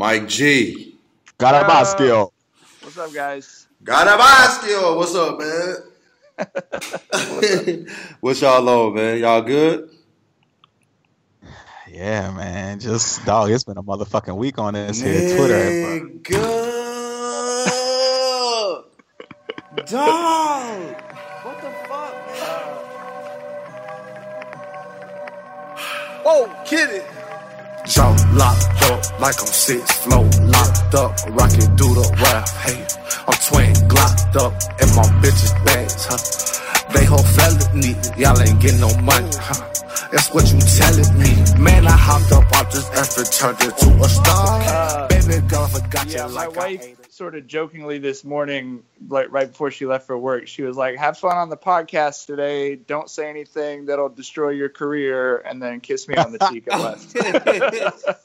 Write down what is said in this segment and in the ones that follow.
Mike G. Garabasquio. What's up, guys? Garabasquio. What's up, man? What's y'all on, man? Y'all good? Yeah, man. Just dog. It's been a motherfucking week on this here Twitter. Nigga. Dog. What the fuck, man? Whoa, kid it. Jaw locked up like I'm six flow locked up, rockin' through the rap. Hey, I'm twin glocked up in my bitches bags, huh? They whole felony, y'all ain't getting no money, huh? That's what you telling me. Man, I hopped up off this F and turned it to a star. Uh, Baby girl, forgot Yeah, you my like I wife ain't. sort of jokingly this morning, like right before she left for work, she was like, "Have fun on the podcast today. Don't say anything that'll destroy your career," and then kiss me on the cheek and left.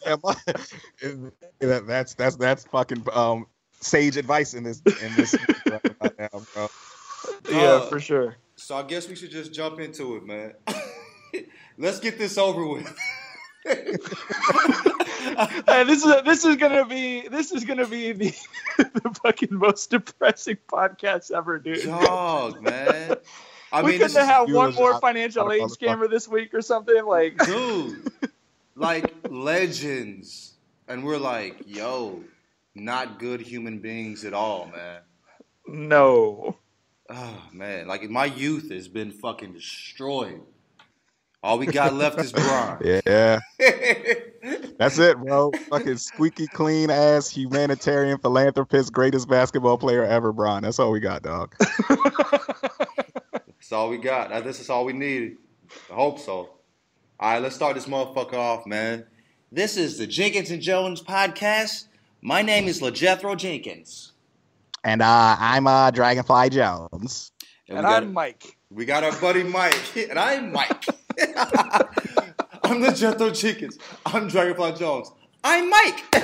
Yeah, that- that's that's that's fucking um sage advice in this in this right now, bro. yeah, Uh, for sure. So I guess we should just jump into it, man. Let's get this over with. Hey, this is this is gonna be this is gonna be the the fucking most depressing podcast ever, dude. Dog, man. I we mean, couldn't is, have you one more out- financial out aid scammer this week or something. Like, dude, like legends, and we're like, yo, not good human beings at all, man. no. Oh man, like my youth has been fucking destroyed. All we got left is Bron. Yeah, that's it, bro. Fucking squeaky clean ass humanitarian philanthropist, greatest basketball player ever, Bron. That's all we got, dog. That's all we got. This is all we needed. I hope so. All right, let's start this motherfucker off, man. This is the Jenkins and Jones podcast. My name is LeJethro Jenkins. And uh, I'm uh, Dragonfly Jones. And, And we, got, I'm Mike. we got our buddy Mike. And I'm Mike. I'm the Jethro Jenkins. I'm Dragonfly Jones. I'm Mike.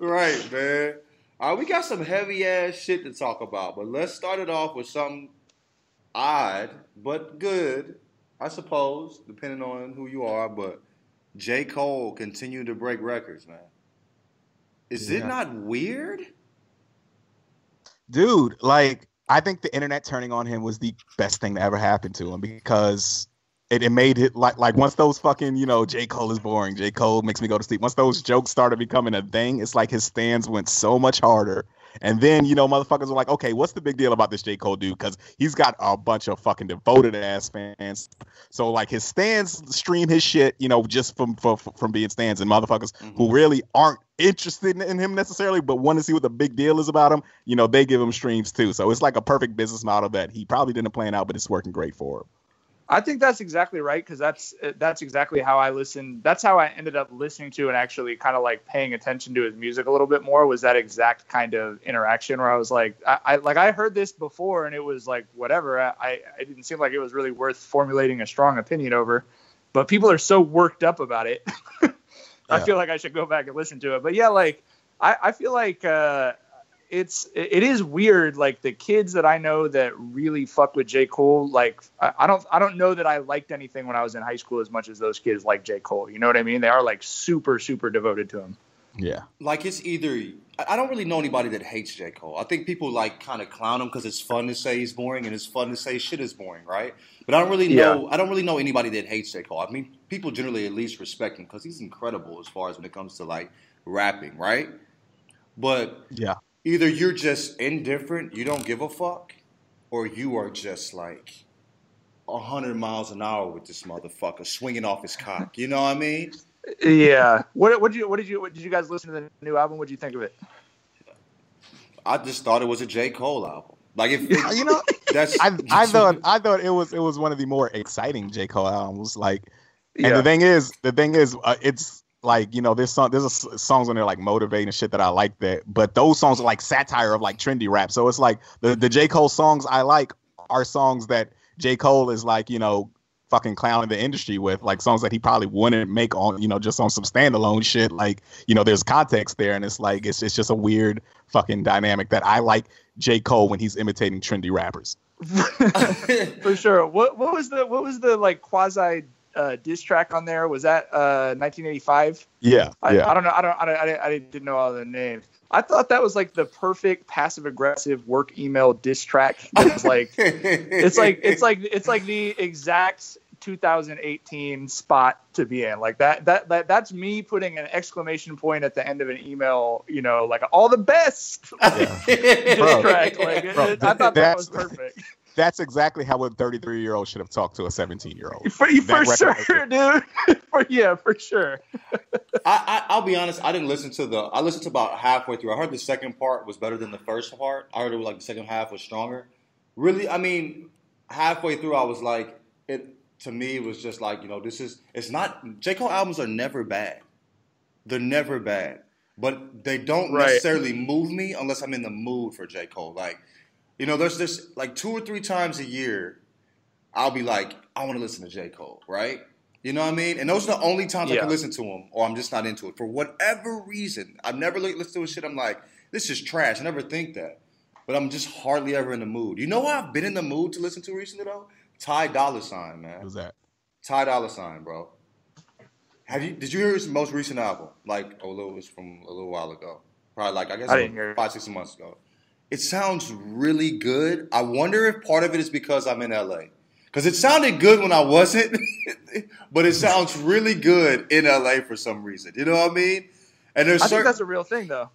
right, man. All right, we got some heavy ass shit to talk about, but let's start it off with something odd but good, I suppose, depending on who you are. But J. Cole continued to break records, man. Is it not weird? dude like i think the internet turning on him was the best thing that ever happened to him because it, it made it like like once those fucking you know j. Cole is boring j. Cole makes me go to sleep. Once those jokes started becoming a thing it's like his stands went so much harder and then you know motherfuckers were like okay what's the big deal about this j. Cole dude? Because he's got a bunch of fucking devoted ass fans. So like his stands stream his shit you know just from from, from being stands. And motherfuckers who mm-hmm. really aren't interested in, in him necessarily, but want to see what the big deal is about him, you know, they give him streams too. So it's like a perfect business model that he probably didn't plan out, but it's working great for him. I think that's exactly right because that's that's exactly how I listened. That's how I ended up listening to and actually kind of like paying attention to his music a little bit more. Was that exact kind of interaction where I was like, I, I like I heard this before and it was like whatever. I, I it didn't seem like it was really worth formulating a strong opinion over, but people are so worked up about it. I Yeah. feel like I should go back and listen to it. But yeah, like I, I feel like uh, it's it is weird. Like the kids that I know that really fuck with J Cole, like I, I don't I don't know that I liked anything when I was in high school as much as those kids like J Cole. You know what I mean? They are like super super devoted to him. Yeah. like it's either I I don't really know anybody that hates J. Cole. I think people like kind of clown him because it's fun to say he's boring and it's fun to say shit is boring, right? But I don't really know I don't really know anybody that hates J. Cole. I mean, people generally at least respect him because he's incredible as far as when it comes to like rapping, right? But Yeah. Either you're just indifferent, you don't give a fuck, or you are just like hundred miles an hour with this motherfucker swinging off his cock. You know what I mean? Yeah. What what did you what did you what, did you guys listen to the new album? What did you think of it? I just thought it was a J. Cole album. Like if You know, that's I, I thought I thought it was it was one of the more exciting J Cole albums. Like, and Yeah. the thing is, the thing is, uh, it's like you know, there's song, there's a songs on there like motivating shit that I like that, but those songs are like satire of like trendy rap. So it's like the the J Cole songs I like are songs that J Cole is like you know fucking clowning the industry with like songs that he probably wouldn't make on you know just on some standalone shit like you know there's context there and it's like it's it's just a weird fucking dynamic that I like J Cole when he's imitating trendy rappers. For sure. What what was the what was the like quasi uh, diss track on there was that uh, 1985. Yeah, I, yeah. I don't know. I don't. I, don't, I, didn't, know all the names. I thought that was like the perfect passive aggressive work email diss track. It's like it's like it's like it's like the exact 2018 spot to be in. Like that that that that's me putting an exclamation point at the end of an email. You know, like all the best. Yeah. diss track. Like Bro, it- I thought that was perfect. That's exactly how a 33 year old should have talked to a 17 year old. For, for That record sure, dude. for, yeah, for sure. I, I I'll be honest. I didn't listen to the. I listened to about halfway through. I heard the second part was better than the first part. I heard it was like the second half was stronger. Really, I mean, halfway through, I was like, it to me it was just like you know this is it's not J Cole albums are never bad. They're never bad, but they don't Right. necessarily move me unless I'm in the mood for J Cole. Like, you know, there's this like two or three times a year, I'll be like, I want to listen to J Cole, right? You know what I mean? And those are the only times I can listen to him, or I'm just not into it for whatever reason. I've never li- listened to his shit. I'm like, this is trash. I never think that, but I'm just hardly ever in the mood. You know what I've been in the mood to listen to recently though? Ty Dolla Sign, man. Who's that? Ty Dolla Sign, bro. Have you? Did you hear his most recent album? Like a little, it was from a little while ago. Probably like I guess I hear five, six months ago. It sounds really good. I wonder if part of it is because I'm in LA. Because it sounded good when I wasn't, but it sounds really good in LA for some reason. You know what I mean? And there's I think certain. that's a real thing, though.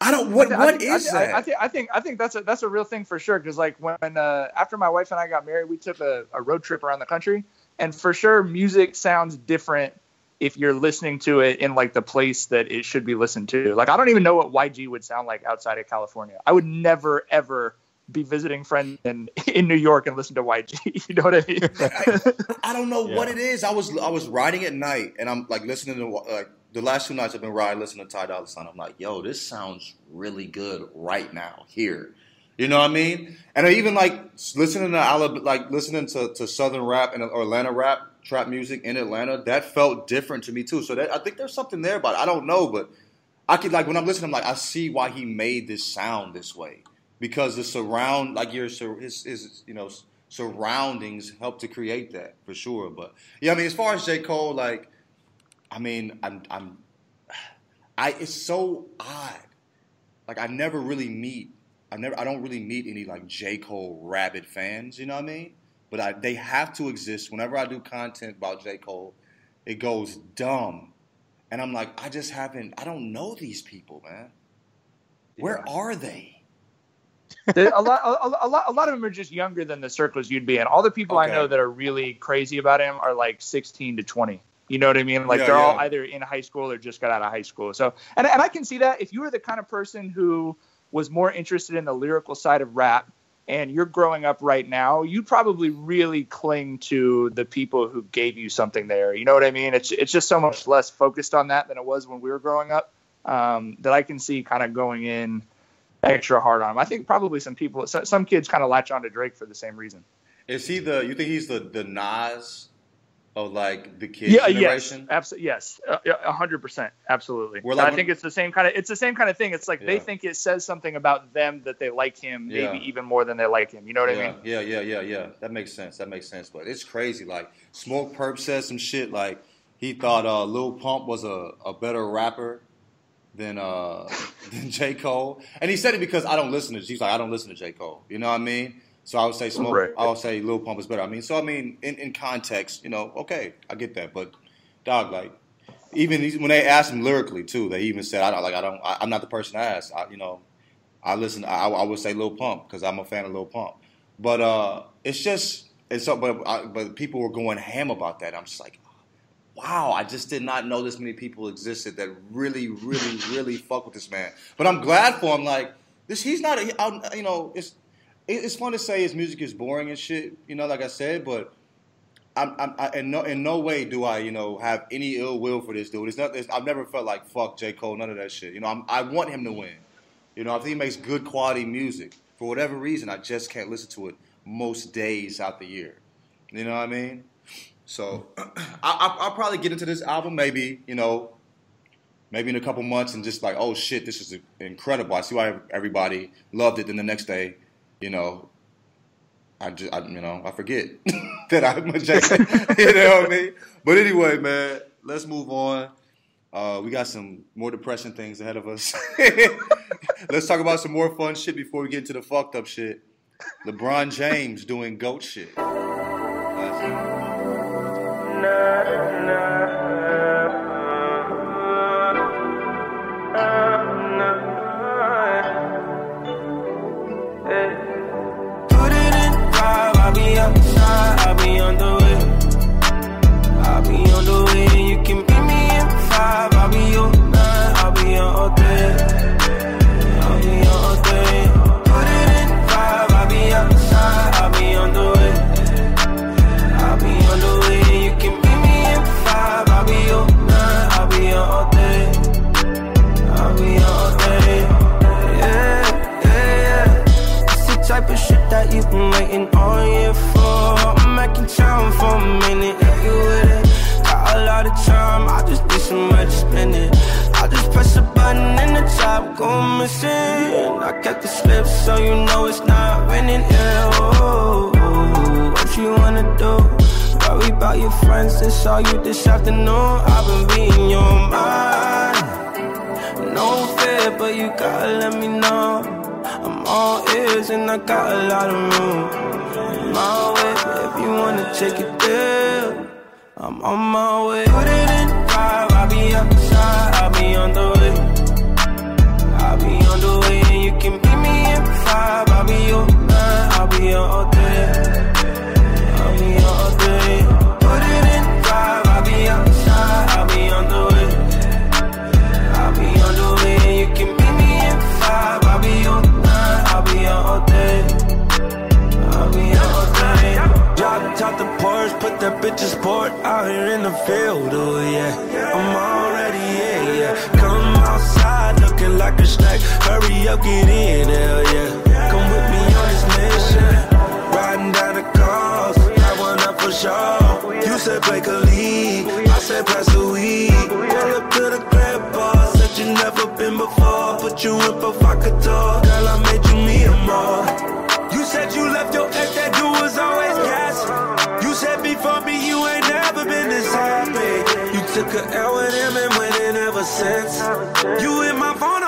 I don't. What? I What think- is I, think- that? I, think I think I think that's a that's a real thing for sure. Because like when uh, after my wife and I got married, we took a, a road trip around the country, and for sure, music sounds different if you're listening to it in like the place that it should be listened to. Like I don't even know what YG would sound like outside of California. I would never ever be visiting friends in in New York and listen to YG. you know what I mean? I don't know what it is. I was I was riding at night and I'm like listening to like the last two nights I've been riding listening to Ty Dolla Sign. I'm like, yo, this sounds really good right now here. You know what I mean? And I even like listening to like listening to, to Southern rap and Atlanta rap trap music in Atlanta. That felt different to me too. So that, I think there's something there about it. I don't know, but I could like when I'm listening, I'm like, I see why he made this sound this way because the surround like your his, his you know surroundings help to create that for sure. But yeah, I mean, as far as J Cole, like, I mean, I'm I'm I it's so odd. Like I never really meet I never I don't really meet any like J Cole rabid fans. You know what I mean? But I, they have to exist. Whenever I do content about J Cole, it goes dumb, and I'm like, I just haven't. I don't know these people, man. Where are they? A lot, a, a lot, a lot of them are just younger than the circles you'd be in. All the people I know that are really crazy about him are like 16 to 20. You know what I mean? Like Yeah, they're all either in high school or just got out of high school. So, and and I can see that if you were the kind of person who was more interested in the lyrical side of rap and you're growing up right now, you probably really cling to the people who gave you something there. You know what I mean? It's it's just so much less focused on that than it was when we were growing up. Um, that I can see kind of going in extra hard on him. I think probably some people, so- some kids kind of latch on to Drake for the same reason. Is he the? You think he's the the Nas of like the kids yeah, yes, generation? absolutely, yes, Uh, yeah, a hundred percent, absolutely. We're like- I think it's the same kind of, it's the same kind of thing. It's like they think it says something about them that they like him, maybe Yeah. even more than they like him. You know what yeah, I mean? yeah, yeah, yeah, yeah. That makes sense. That makes sense. But it's crazy. Like Smokepurpp said some shit. Like he thought uh, Lil Pump was a, a better rapper than uh, than J Cole, and he said it because I don't listen to. He's like, I don't listen to J Cole. You know what I mean? So I would say Smoke. Right. I would say Lil Pump is better. I mean, so I mean, in, in context, you know, okay, I get that. But dog, like. Even these- when they asked him lyrically too, they even said, "I don't like. I don't. I, I'm not the person to ask. I, you know, I listen. I, I would say Lil Pump because I'm a fan of Lil Pump. But uh, it's just and so. But I, but people were going ham about that. I'm just like, wow. I just did not know this many people existed that really, really, really fuck with this man. But I'm glad for him. Like this, he's not. A, I, you know, it's it- it's fun to say his music is boring and shit. You know, like I said, but. I'm, I'm, I, in no in no way do I you know have any ill will for this dude. It's not. It's, I've never felt like fuck J Cole. None of that shit. You know, I'm, I want him to win. You know, I think he makes good quality music. For whatever reason, I just can't listen to it most days out the year. You know what I mean? So I, I, I'll probably get into this album maybe, you know, maybe in a couple months and just like, oh shit, this is incredible. I see why everybody loved it. Then the next day, you know, I just, I, you know, I forget that I'm a Jackson. you know what I mean? But anyway, man, let's move on. Uh, we got some more depressing things ahead of us. let's talk about some more fun shit before we get into the fucked up shit. LeBron James doing goat shit. Nah, nah. go missing. I got the slip, so you know it's not winning. Yeah, oh, what you wanna do? Worry about your friends, that's all you this afternoon. I've been reading your mind. No fear, but you gotta let me know. I'm all ears and I got a lot of room. My way, if you wanna take it there, I'm on my way. Put it in five, I'll be outside, I'll be on the vibe, I'll be your man, I'll be your all day. I'll be your all day. Put it in drive, I'll be outside, I'll be on the way. I'll be on the way, you can meet me in five, I'll be your man, I'll be your all day. I'll be your all day. Jogged out the porch, put that bitch's sport out here in the field up, get in, hell yeah. Come with me on this mission. Riding down the coast, I want up for sure. You said play a lead, I said pass the weed. Roll up to the crib bar, said you never been before. Put you in provocateur, girl, I made you me a more. You said you left your ex, that dude was always gassing. You said before me, you ain't never been this happy. You took a L with him and went in ever since. You in my phone,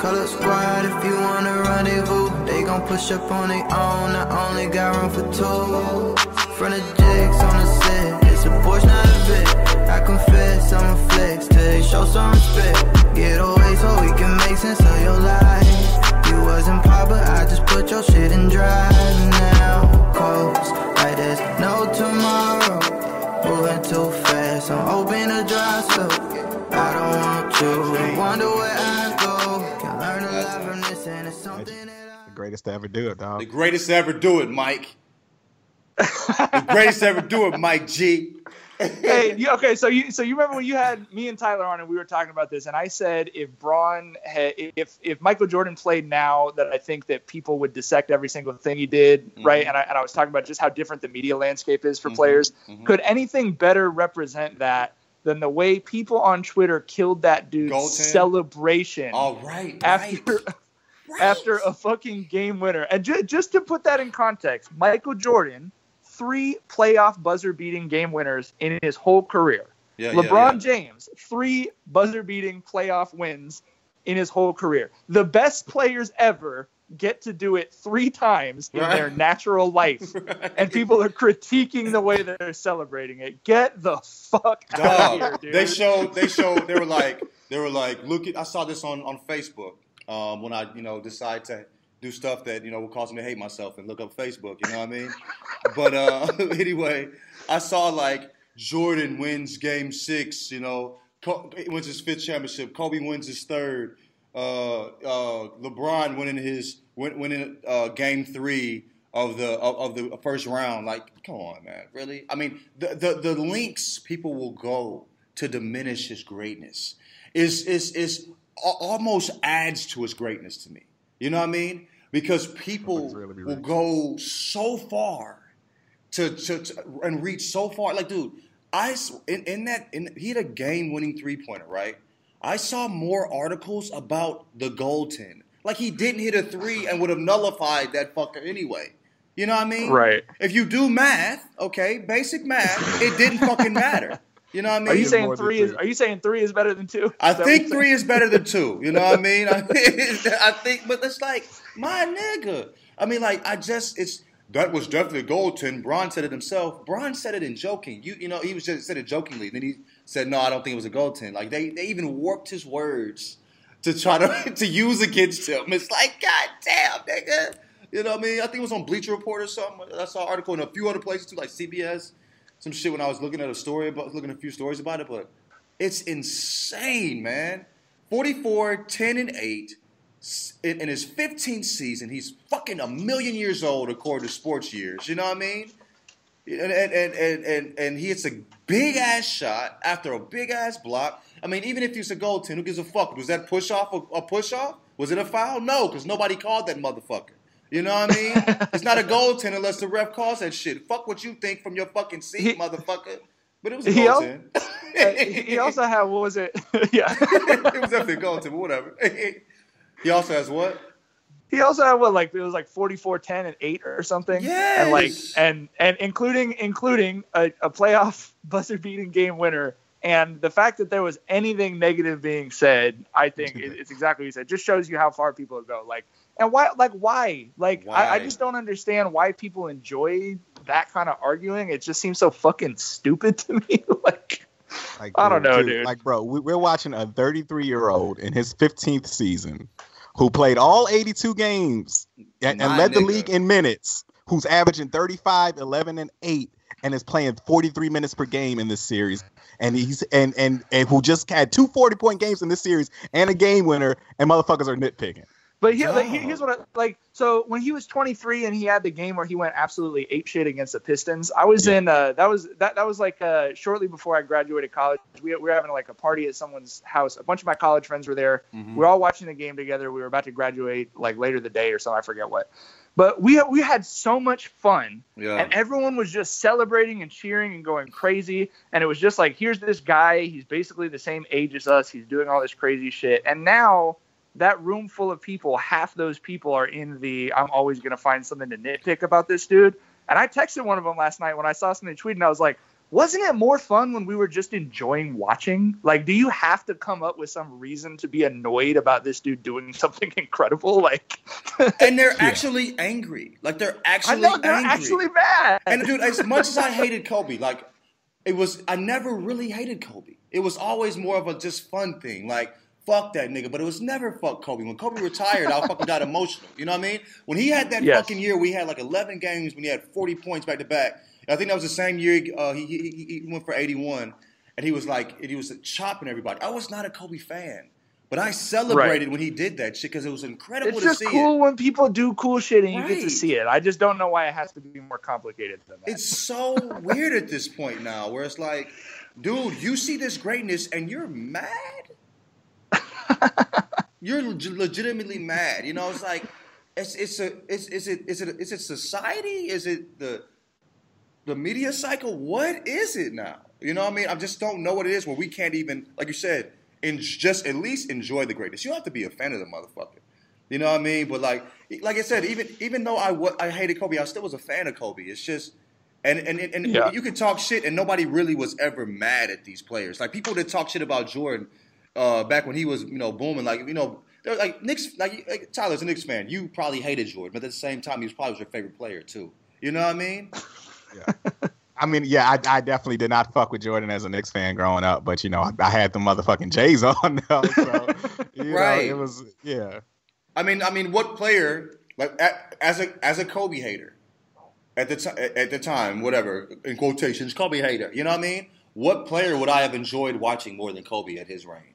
Call squad if you want a rendezvous. They gon' push up on their own. I only got room for two. Front of jigs on the set. It's a Porsche, not a bit. I confess, I'm a flex. They show some respect. Get away so we can make sense of your life. The greatest to ever do it, dog. The greatest to ever do it, Mike. the greatest to ever do it, Mike G. hey, okay, so you so you remember when you had me and Tyler on and we were talking about this, and I said if Bron had, if if Michael Jordan played now, that I think that people would dissect every single thing he did, mm-hmm. right? And I and I was talking about just how different the media landscape is for mm-hmm. players. Mm-hmm. Could anything better represent that than the way people on Twitter killed that dude's celebration? All right, after after a fucking game winner. And ju- just to put that in context, Michael Jordan, three playoff buzzer beating game winners in his whole career. Yeah, LeBron yeah, yeah. James, three buzzer beating playoff wins in his whole career. The best players ever get to do it three times in right. their natural life. Right. And people are critiquing the way they're celebrating it. Get the fuck Dog, out of here, dude. They showed they showed they were like they were like, look at I saw this on, on Facebook um, when I, you know, decide to do stuff that you know will cause me to hate myself and look up Facebook. You know what I mean? but uh, anyway, I saw like Jordan wins Game Six. You know, Col- wins his fifth championship. Kobe wins his third. Uh, uh, LeBron winning his win, winning uh, Game Three of the of, of, the first round. Like, come on, man, really? I mean, the the, the links people will go to diminish his greatness is is is almost adds to his greatness to me. You know what I mean? Because people really will go so far to, to, to, and reach so far. Like, dude, I in, in that in, he had a game winning three pointer, right? I saw more articles about the goaltend. Like he didn't hit a three and would have nullified that fucker anyway. You know what I mean? Right. If you do math, okay, basic math, it didn't fucking matter. You know what I mean? Are you saying three is? Are you saying three is better than two? I think three is better than two. You know what I mean? I, I think, but it's like my nigga. I mean, like I just it's that was definitely a goaltend. Bron said it himself. Bron said it in joking. You you know he was just said it jokingly. Then he said no, I don't think it was a goaltend. Like they they even warped his words to try to to use against him. It's like God damn, nigga. You know what I mean? I think it was on Bleacher Report or something. I saw an article in a few other places too, like CBS some shit when I was looking at a story about looking at a few stories about it, but it's insane, man. 44, 10, and 8. In, his 15th season, he's fucking a million years old according to sports years. You know what I mean? And and and and, and, and he hits a big ass shot after a big ass block. I mean, even if he's a goaltender, who gives a fuck? Was that push off a, a push off? Was it a foul? No, because nobody called that motherfucker. You know what I mean? it's not a goaltend unless the ref calls that shit. Fuck what you think from your fucking seat, he, motherfucker. But it was a goaltend. He, he also had what was it? yeah, it was definitely a goaltend, but whatever. he also has what? He also had what like it was like 44 10 and 8 or something. Yeah. And like and and including including a, a playoff buzzer beating game winner. And the fact that there was anything negative being said, I think it's exactly what you said. Just shows you how far people go. Like and why like why like why? I, I, just don't understand why people enjoy that kind of arguing it just seems so fucking stupid to me like, like i don't know dude, dude. like bro we, are watching a 33 year old in his 15th season who played all 82 games and, and led nigga. the league in minutes who's averaging 35 11 and 8 and is playing 43 minutes per game in this series and he's and and and who just had two 40 point games in this series and a game winner and motherfuckers are nitpicking but he, like, here's what I like. So when he was 23 and he had the game where he went absolutely ape shit against the Pistons, I was yeah. in. Uh, that was that that was like uh, shortly before I graduated college. We, we, were having like a party at someone's house. A bunch of my college friends were there. Mm-hmm. We were all watching the game together. We were about to graduate like later the day or something. I forget what. But we we had so much fun, yeah. and everyone was just celebrating and cheering and going crazy. And it was just like, here's this guy. He's basically the same age as us. He's doing all this crazy shit. And now that room full of people, half those people are in the I'm always going to find something to nitpick about this dude. And I texted one of them last night when I saw something tweeted, and I was like, wasn't it more fun when we were just enjoying watching? Like, do you have to come up with some reason to be annoyed about this dude doing something incredible? Like, and they're yeah. actually angry. Like, they're actually I know, they're angry. actually mad. And dude, as much as I hated Kobe, like, it was I never really hated Kobe. It was always more of a just fun thing. Like, fuck that nigga. But it was never fuck Kobe. When Kobe retired, I fucking got emotional. You know what I mean? When he had that yes. fucking year, we had like 11 games when he had 40 points back to back. I think that was the same year uh, he, he, he went for 81, and he was like he was chopping everybody. I was not a Kobe fan. But I celebrated right. when he did that shit because it was incredible it's to see. It's just cool when people do cool shit and right. you get to see it. I just don't know why it has to be more complicated than that. It's so weird at this point now, where it's like, dude, you see this greatness and you're mad. You're legitimately mad. You know, it's like it's it's a it's is it is it is it society? Is it the the media cycle? What is it now? You know what I mean? I just don't know what it is where we can't even, like you said, and just at least enjoy the greatness. You don't have to be a fan of the motherfucker. You know what I mean? But like, like I said, even even though I I hated Kobe, I still was a fan of Kobe. It's just, and and and yeah. you can talk shit, and nobody really was ever mad at these players. Like people that talk shit about Jordan, uh, back when he was, you know, booming. Like, you know, like Knicks, like, like Tyler's a Knicks fan. You probably hated Jordan, but at the same time, he was probably your favorite player too. You know what I mean? Yeah. I mean, yeah, I, I, definitely did not fuck with Jordan as a Knicks fan growing up, but you know, I, I had the motherfucking Jays on though, so right. Know, it was yeah. I mean, I mean, what player like as a as a Kobe hater at the time at the time, whatever in quotations, Kobe hater. You know what I mean? What player would I have enjoyed watching more than Kobe at his reign?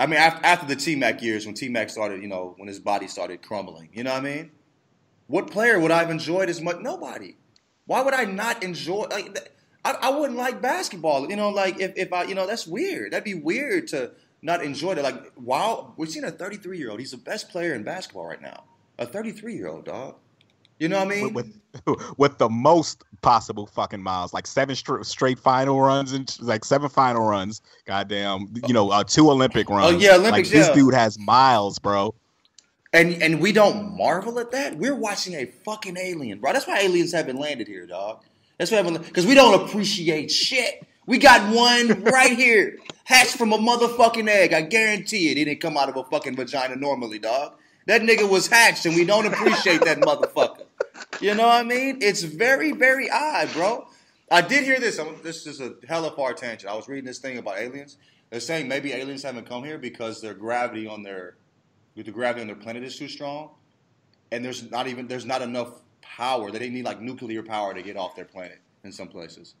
I mean, after, after the T Mac years, when T Mac started, you know, when his body started crumbling, you know what I mean? What player would I have enjoyed as much? Nobody. Why would I not enjoy? Like, I, I wouldn't like basketball. You know, like if, if I, you know, that's weird. That'd be weird to not enjoy it. Like, wow, we're seeing a 33 year old. He's the best player in basketball right now. A 33 year old dog. You know what I mean? With, with, with the most possible fucking miles, like seven straight, straight final runs and like seven final runs. Goddamn, you know, uh, two Olympic runs. Oh yeah, Olympics. Like, this yeah. dude has miles, bro. And and we don't marvel at that. We're watching a fucking alien, bro. That's why aliens haven't landed here, dog. That's why because we don't appreciate shit. We got one right here, hatched from a motherfucking egg. I guarantee it. He didn't come out of a fucking vagina normally, dog. That nigga was hatched, and we don't appreciate that motherfucker. You know what I mean? It's very, very odd, bro. I did hear this. I'm, this is a hella far tangent. I was reading this thing about aliens. They're saying maybe aliens haven't come here because their gravity on their, the gravity on their planet is too strong, and there's not even there's not enough power. They need like nuclear power to get off their planet in some places.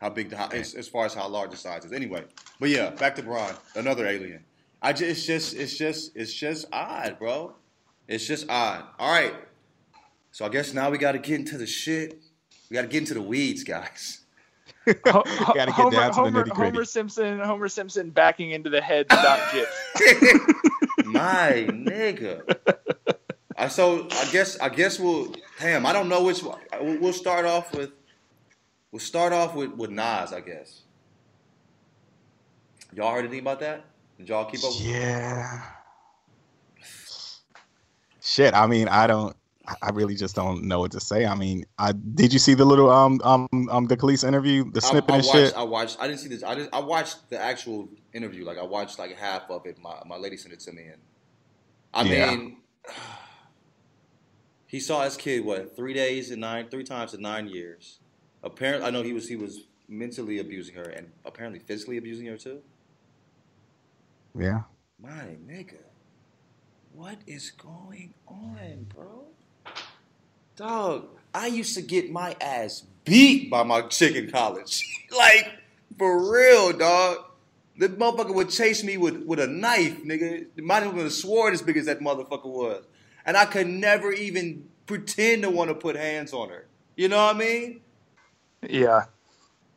How big the as, as far as how large the size is. Anyway, but yeah, back to Bron, another alien. I just it's just it's just it's just odd, bro. It's just odd. All right. So I guess now we got to get into the shit. We got to get into the weeds, guys. Ho- Homer, Homer, Homer, Simpson, Homer Simpson backing into the head stop jip. My nigga. I so I guess I guess we'll damn I don't know which one. We'll start off with we'll start off with with Nas I guess. Y'all heard anything about that? Did y'all keep up? Yeah. Shit, I mean, I don't. I really just don't know what to say. I mean, I did you see the little um um um the police interview, the snippet I, I and watched, shit? I watched. I didn't see this. I just, I watched the actual interview. Like I watched like half of it. My my lady sent it to me, and I Yeah. mean, he saw his kid what three days and nine three times in nine years. Apparently, I know he was he was mentally abusing her and apparently physically abusing her too. Yeah. My nigga, what is going on, bro? Dog, I used to get my ass beat by my chick in college. like, for real, dog. The motherfucker would chase me with, with a knife, nigga. Might have been a sword as big as that motherfucker was. And I could never even pretend to want to put hands on her. You know what I mean? Yeah.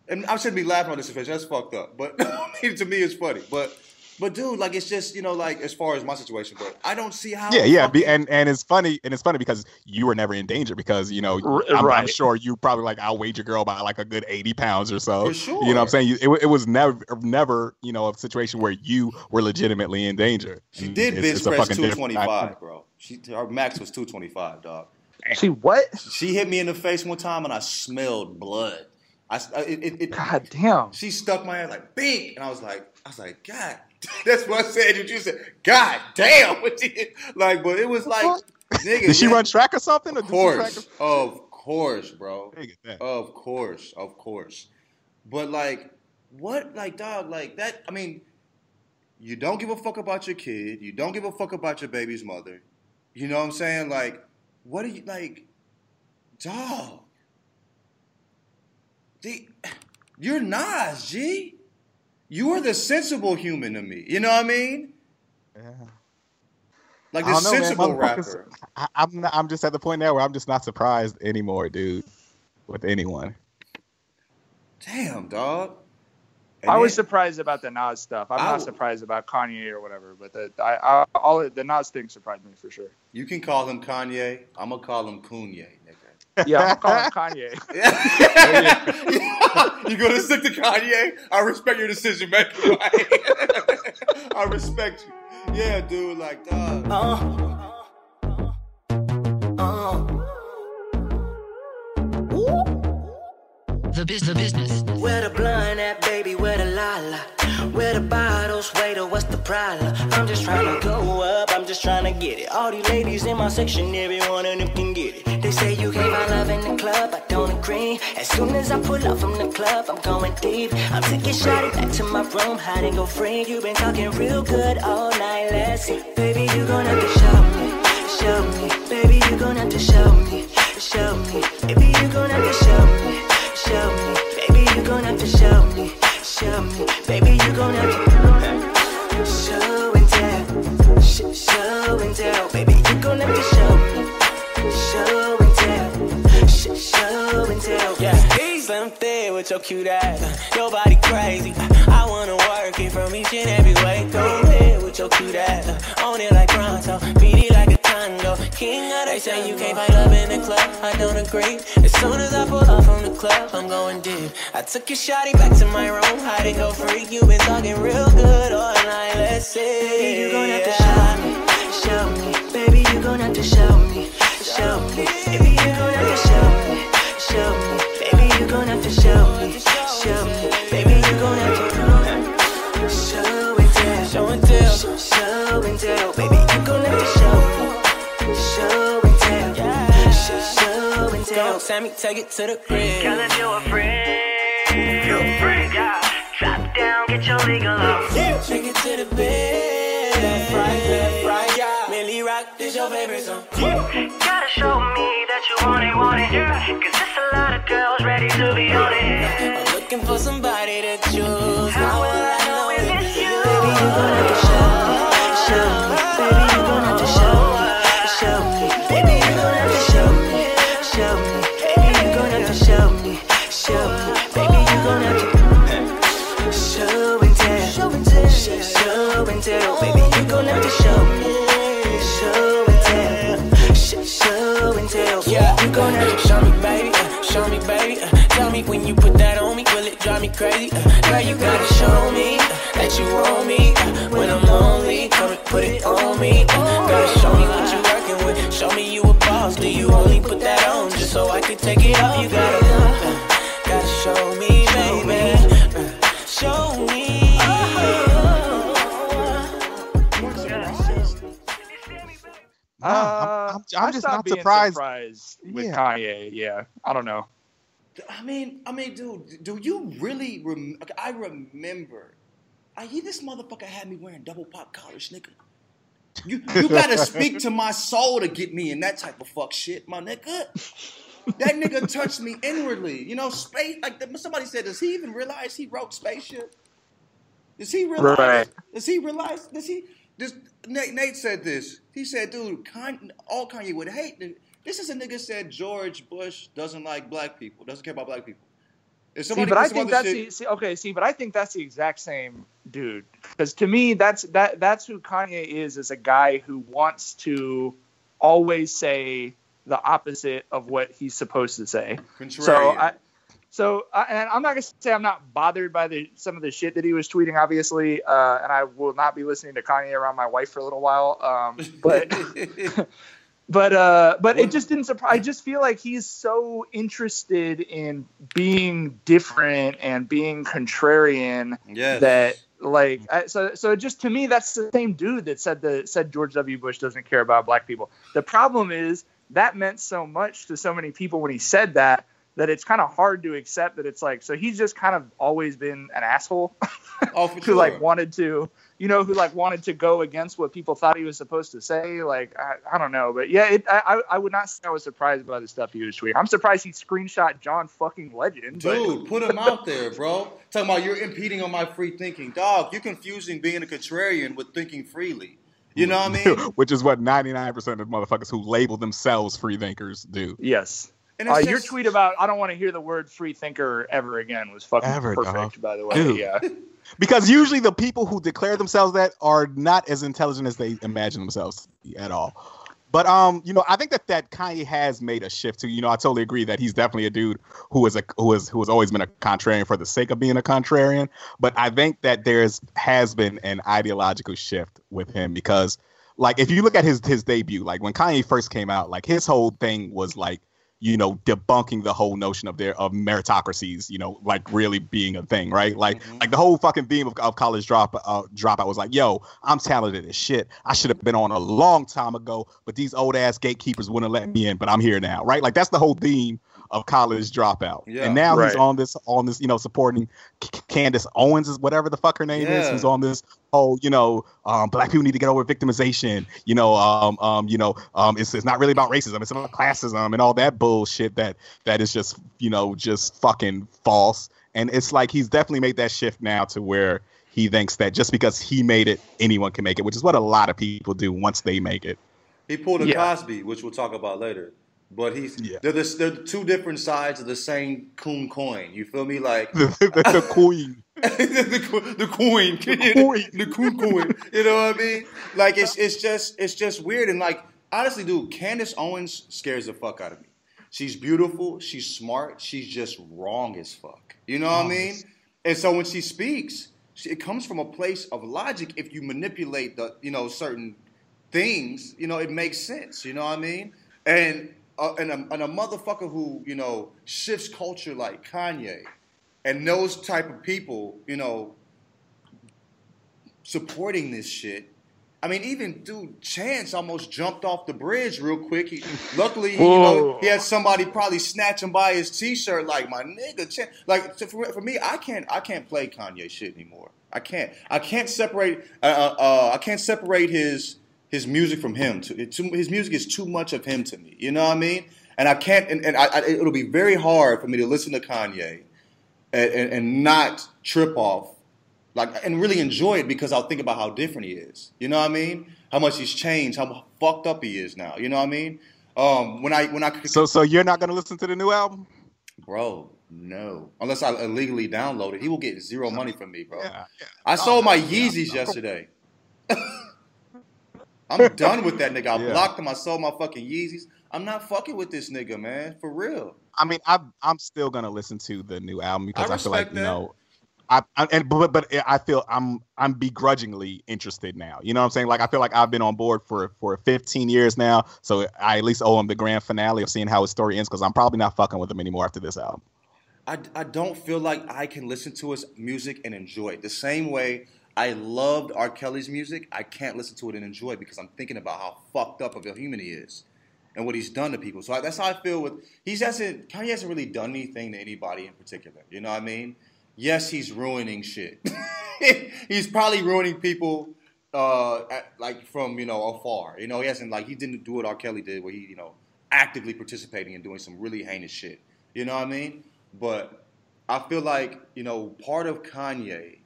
and I shouldn't be laughing on this situation. That's fucked up. But to me, it's funny. But but dude, like it's just you know like as far as my situation, but I don't see how. Yeah, yeah, be, and and it's funny, and it's funny because you were never in danger because you know R- I'm, I'm sure you probably like outweighed your girl by like a good eighty pounds or so. For sure. You know what I'm saying? It, it was never never you know a situation where you were legitimately in danger. she And did it's- bench press fucking two different- twenty five, bro. She her max was two twenty five, dog. See what? She hit me in the face one time and I smelled blood. I it, it, it God damn. she stuck my hand like bink, and I was like I was like God. That's what I said. You said God damn. What she- like, but it was like nigga. Did she yeah, run track or something? Or Of did she course, of course, bro. or- Nigga, that- Of course, of course. But like, what, like, dog, like that? I mean, you don't give a fuck about your kid. You don't give a fuck about your baby's mother. You know what I'm saying? Like, what are you like, dog? The, you're Nas, G. You are the sensible human to me. You know what I mean? Yeah. Like I the don't know, man. sensible Motherfuckers- rapper. I, I'm not, I'm just at the point now where I'm just not surprised anymore, dude, with anyone. Damn, dog. And I was then- surprised about the Nas stuff. I'm I not surprised about Kanye or whatever, but the I, I all the Nas thing surprised me for sure. You can call him Kanye. I'm gonna call him Kanye, nigga. Yeah, I'm calling Kanye. you gonna stick to Kanye? I respect your decision making. I respect you. Yeah, dude. Like, dog. Uh, uh, uh. The biz, the business. Where the blunt at, baby? Where the lala? Where the bottles? Waiter, oh, what's the problem? I'm just trying to go up, I'm just trying to get it. All these ladies in my section, every one of them can get it. They say you gave my love in the club, I don't agree. As soon as I pull up from the club, I'm going deep. I'm taking Shotty back to my room, hiding your go free. You've been talking real good all night, let's see. Baby, you gonna have to show me, show me. Baby, you gonna have to show me, show me. Baby, you gonna have to show me, show me. Baby, you gonna have to show me, show me. Baby, you gonna have to show and tell, show and tell. Baby, you gonna have to show me, show and tell show and tell. Yeah. Slim thin with your cute ass. Your body crazy. I wanna work it from each and every way. Go ahead with your cute ass. Own it like pronto. Beat it like a tango. King of They say you can't find love in the club. I don't agree. As soon as I pull up from the club, I'm going deep. I took your shotty back to my room. Hide and go free. You been talking real good all night. Let's see. Baby, you gon' have to show me. Show me. Baby, you gon' have to show me show me. Baby, you gon' have to show me, show me. Baby, you gon' have to show me, show me. Baby, you gon' have to show and tell, Show and tell. show and tell. Baby, you gon' have to show me, show and tell, yeah. show and Go, tell. Sammie, take it to the crib. Girl, if you're a friend, you're a friend, yeah. Drop down, get your legal on. Take it to the bed. Right, left, right. Yeah. Rock, this your favorite song. Gotta show me that you want it, want it, yeah. Cause there's a lot of girls ready to be on it. I'm looking for somebody to choose. How will I know if it's you? Baby, you gon' have to show show. Baby, Yeah, you gon' have to show me, baby. Uh, show me, baby. Uh, tell me when you put that on me, will it drive me crazy? Uh, girl, you gotta show me uh, that you want me uh, when I'm lonely. Come and put it on me. Uh, gotta show me what you're working with. Show me you a boss. Do you only put that on just so I can take it off? You gotta, gotta show me, No, I'm, Uh, I'm, I'm just not being surprised. surprised with Yeah. Kanye. Yeah, I don't know. I mean, I mean, dude, do you really? Rem- I remember. I hear this motherfucker had me wearing double pop collars, nigga. You you gotta speak to my soul to get me in that type of fuck shit, my nigga. That nigga touched me inwardly. You know, space. Like the, somebody said, does he even realize he wrote spaceship? Does he realize? Right. Does he realize? Does he? This Nate, Nate said this. He said, dude, Kanye, all Kanye would hate. This is a nigga said George Bush doesn't like black people, doesn't care about black people. If See, somebody but I think that's shit- the, see, okay. See, but I think that's the exact same dude. Because to me, that's that that's who Kanye is. Is a guy who wants to always say the opposite of what he's supposed to say. So I, so I, and I'm not gonna say I'm not bothered by the some of the shit that he was tweeting, obviously, uh, and I will not be listening to Kanye around my wife for a little while. Um, but but uh, but it just didn't surprise. I just feel like he's so interested in being different and being contrarian yes. that like I, so so just to me that's the same dude that said the said George W. Bush doesn't care about black people. The problem is that meant so much to so many people when he said that that it's kind of hard to accept that it's like so he's just kind of always been an asshole oh, who sure. like wanted to you know who like wanted to go against what people thought he was supposed to say like I, I don't know but yeah it, I I- I would not say I was surprised by the stuff he was tweeting I'm surprised he screenshot John fucking Legend but- Dude, put him out there, bro. Talking about you're impeding on my free thinking. Dog, you're confusing being a contrarian with thinking freely. You know what I mean? Which is what 99% of motherfuckers who label themselves free thinkers do. yes And Uh, it's your tweet about I don't want to hear the word free thinker ever again was fucking Ever, perfect, dog. by the way. Dude. Yeah. Because usually the people who declare themselves that are not as intelligent as they imagine themselves at all. But um, you know, I think that that Kanye has made a shift too. You know, I totally agree that he's definitely a dude who is a who is who has always been a contrarian for the sake of being a contrarian. But I think that there's has been an ideological shift with him because, like, if you look at his his debut, like when Kanye first came out, like his whole thing was like you know, debunking the whole notion of their of meritocracies, you know, like really being a thing, right? Like, Mhm. like the whole fucking theme of, of college drop uh, dropout was like, yo, I'm talented as shit. I should have been on a long time ago, but these old ass gatekeepers wouldn't let me in. But I'm here now, right? Like that's the whole theme of college dropout. Yeah. and now he's on this on this, you know, supporting C- Candace Owens is whatever the fuck her name is. Yeah. Who's on this whole, you know, um, black people need to get over victimization. You know, um, um, you know, um, it's, it's not really about racism. It's about classism and all that bullshit that that is just, you know, just fucking false. And it's like he's definitely made that shift now to where he thinks that just because he made it, anyone can make it, which is what a lot of people do once they make it. He pulled a Yeah. Cosby, which we'll talk about later. But he's Yeah. they're, the, they're two different sides of the same coon coin. You feel me? Like the, the, the the, coin, The coin. the coon coin. You know what I mean? Like it's it's just it's just weird and like honestly, dude, Candace Owens scares the fuck out of me. She's beautiful, she's smart, she's just wrong as fuck. You know what I mean? And so when she speaks, she, it comes from a place of logic. If you manipulate the you know certain things, you know it makes sense. You know what I mean? And uh, and, a, and a motherfucker who you know shifts culture like Kanye and those type of people, you know, supporting this shit. I mean, even dude, Chance almost jumped off the bridge real quick. He, luckily, you know, he had somebody probably snatch him by his t-shirt, like my nigga. Chance. Like so for, for me, I can't, I can't play Kanye shit anymore. I can't, I can't separate, uh, uh, uh, I can't separate his his music from him. To, too, his music is too much of him to me. You know what I mean? And I can't, and, and I, I, it'll be very hard for me to listen to Kanye and, and, and not trip off like and really enjoy it because I'll think about how different he is. You know what I mean? How much he's changed, how fucked up he is now. You know what I mean? Um, when I when I So so you're not gonna listen to the new album? bro, no, unless I illegally download it, he will get zero money from me, bro. Yeah, yeah. I sold my Yeezys yesterday. I'm done with that nigga. I Yeah. blocked him. I sold my fucking Yeezys. I'm not fucking with this nigga, man. For real. I mean, I'm I'm still gonna listen to the new album because I I, feel like respect you know, I, I and but but I feel I'm I'm begrudgingly interested now. You know what I'm saying? Like I feel like I've been on board for for 15 years now, so I at least owe him the grand finale of seeing how his story ends because I'm probably not fucking with him anymore after this album. I, I don't feel like I can listen to his music and enjoy it. The same way I loved R. Kelly's music, I can't listen to it and enjoy it because I'm thinking about how fucked up of a human he is and what he's done to people. So I, that's how I feel with he hasn't Kanye hasn't really done anything to anybody in particular. You know what I mean? Yes, he's ruining shit. he's probably ruining people uh, at, like from you know afar. You know, he hasn't like he didn't do what R. Kelly did, where he you know actively participating and doing some really heinous shit. You know what I mean? But I feel like you know part of Kanye,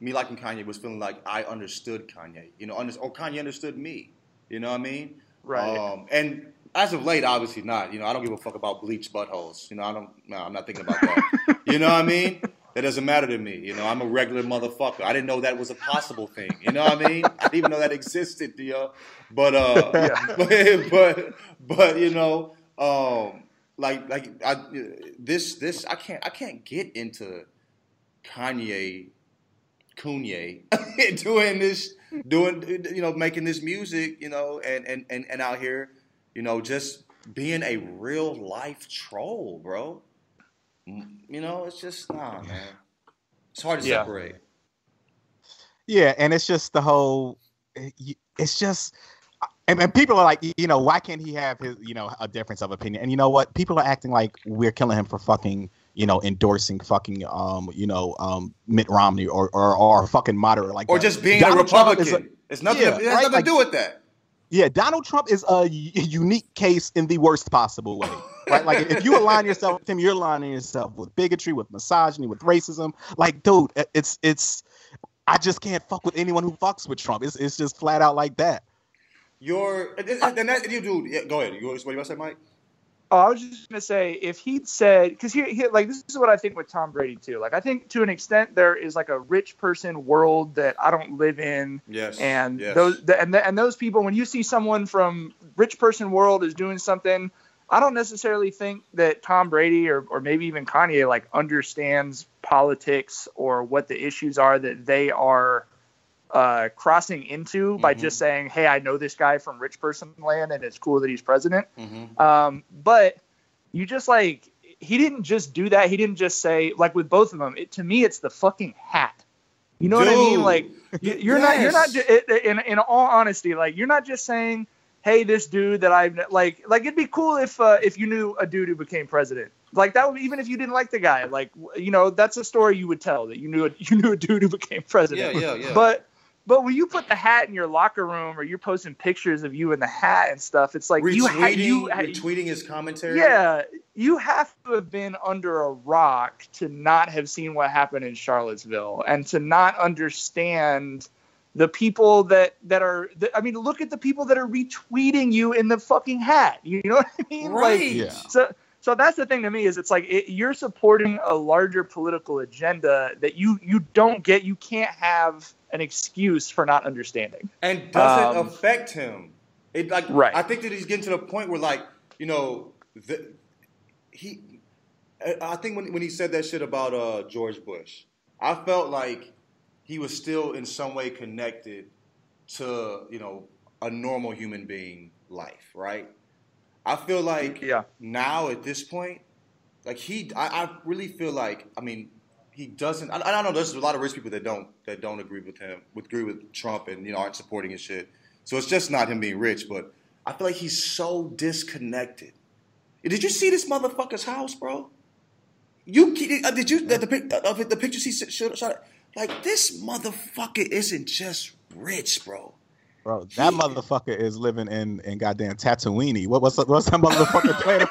me liking Kanye was feeling like I understood Kanye. You know, under, or Kanye understood me. You know what I mean? Right. Um, and as of late, obviously not. You know, I don't give a fuck about bleached buttholes. You know, I don't. No, I'm not thinking about that. you know what I mean? That doesn't matter to me. You know, I'm a regular motherfucker. I didn't know that was a possible thing. You know what I mean? I didn't even know that existed, Dio. But uh, but, but but you know, um, like like I, this this I can't I can't get into Kanye Kanye doing this doing you know making this music you know and and and, and out here you know just being a real life troll bro you know it's just nah man it's hard to Yeah. separate Yeah, and it's just the whole. Eh, it's just, and, and people are like, you know, why can't he have his, you know, a difference of opinion? And you know what? People are acting like we're killing him for fucking, you know, endorsing fucking, um, you know, um, Mitt Romney or or, or fucking moderate like or that. just being Donald a Republican it's nothing Yeah, it has right, nothing like- to do with that Yeah, Donald Trump is a unique case in the worst possible way. Right? Like if you align yourself with him, you're aligning yourself with bigotry, with misogyny, with racism. Like, dude, it's it's I just can't fuck with anyone who fucks with Trump. It's it's just flat out like that. you're and and that you do yeah, go ahead you what you about to say Mike Oh, I was just gonna say if he'd said because he, he like this is what I think with Tom Brady too. Like I think to an extent there is like a rich person world that I don't live in, yes and yes. those the, and the, and those people when you see someone from rich person world is doing something, I don't necessarily think that Tom Brady or or maybe even Kanye like understands politics or what the issues are that they are uh, crossing into by Mhm. just saying, "Hey, I know this guy from rich person land, and it's cool that he's president." Mhm. Um, but you just like he didn't just do that. He didn't just say like with both of them. It, to me, it's the fucking hat. You know what I mean? Like you, you're not you're not in in all honesty like you're not just saying, "Hey, this dude that I've like like it'd be cool if uh, if you knew a dude who became president." Like that would even if you didn't like the guy, like you know that's a story you would tell that you knew a, you knew a dude who became president. yeah yeah yeah But but when you put the hat in your locker room or you're posting pictures of you in the hat and stuff, it's like you ha- retweeting you ha- retweeting his commentary yeah, you have to have been under a rock to not have seen what happened in Charlottesville and to not understand the people that that are that, I mean look at the people that are retweeting you in the fucking hat. You know what I mean? Right. Like, Yeah. so so that's the thing to me is it's like it, you're supporting a larger political agenda that you you don't get. You can't have an excuse for not understanding. and doesn't Um, affect him. It like Right. I think that he's getting to the point where like you know the, he. I- think when when he said that shit about uh, George Bush, I felt like he was still in some way connected to you know a normal human being life, right? I feel like Yeah. now at this point, like he, I, I really feel like, I mean, he doesn't. I, I don't know. There's a lot of rich people that don't that don't agree with him, would agree with Trump, and you know aren't supporting his shit. So it's just not him being rich, but I feel like he's so disconnected. Did you see this motherfucker's house, bro? You uh, did you the, the, it, the pictures he s- shot? shot like this motherfucker isn't just rich, bro. Bro, that He- motherfucker is living in in goddamn Tatooine. What what's what's that motherfucker planet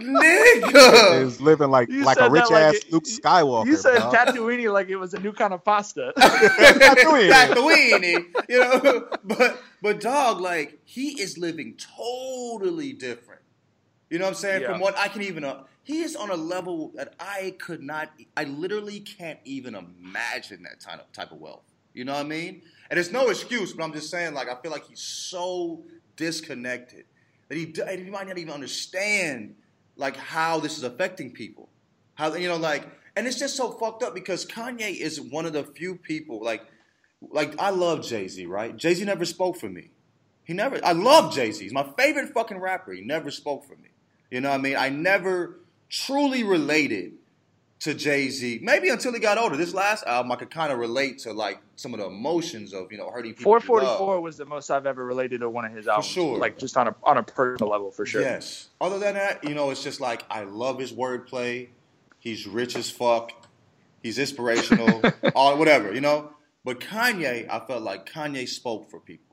Nigga. is living like You like a rich that like ass it- Luke Skywalker. You said bro. Tatooine like it was a new kind of pasta. Tatooine. Tatooine, you know. But but dog, like he is living totally different. You know what I'm saying? Yeah. From what I can even, uh, he is on a level that I could not. I literally can't even imagine that type of type of wealth. You know what I mean? And it's no excuse, but I'm just saying, like I feel like he's so disconnected that he he might not even understand like how this is affecting people. How you know, like, and it's just so fucked up because Kanye is one of the few people like like I love Jay Z, right? Jay Z never spoke for me. He never. I love Jay Z. He's my favorite fucking rapper. He never spoke for me. You know what I mean? I never truly related to Jay Z. Maybe until he got older. This last album, I could kind of relate to like some of the emotions of you know hurting people. 444 was the most I've ever related to one of his albums. For sure. Like just on a on a personal level for sure. Yes. Other than that, you know, it's just like I love his wordplay. He's rich as fuck. He's inspirational. all whatever, you know. But Kanye, I felt like Kanye spoke for people.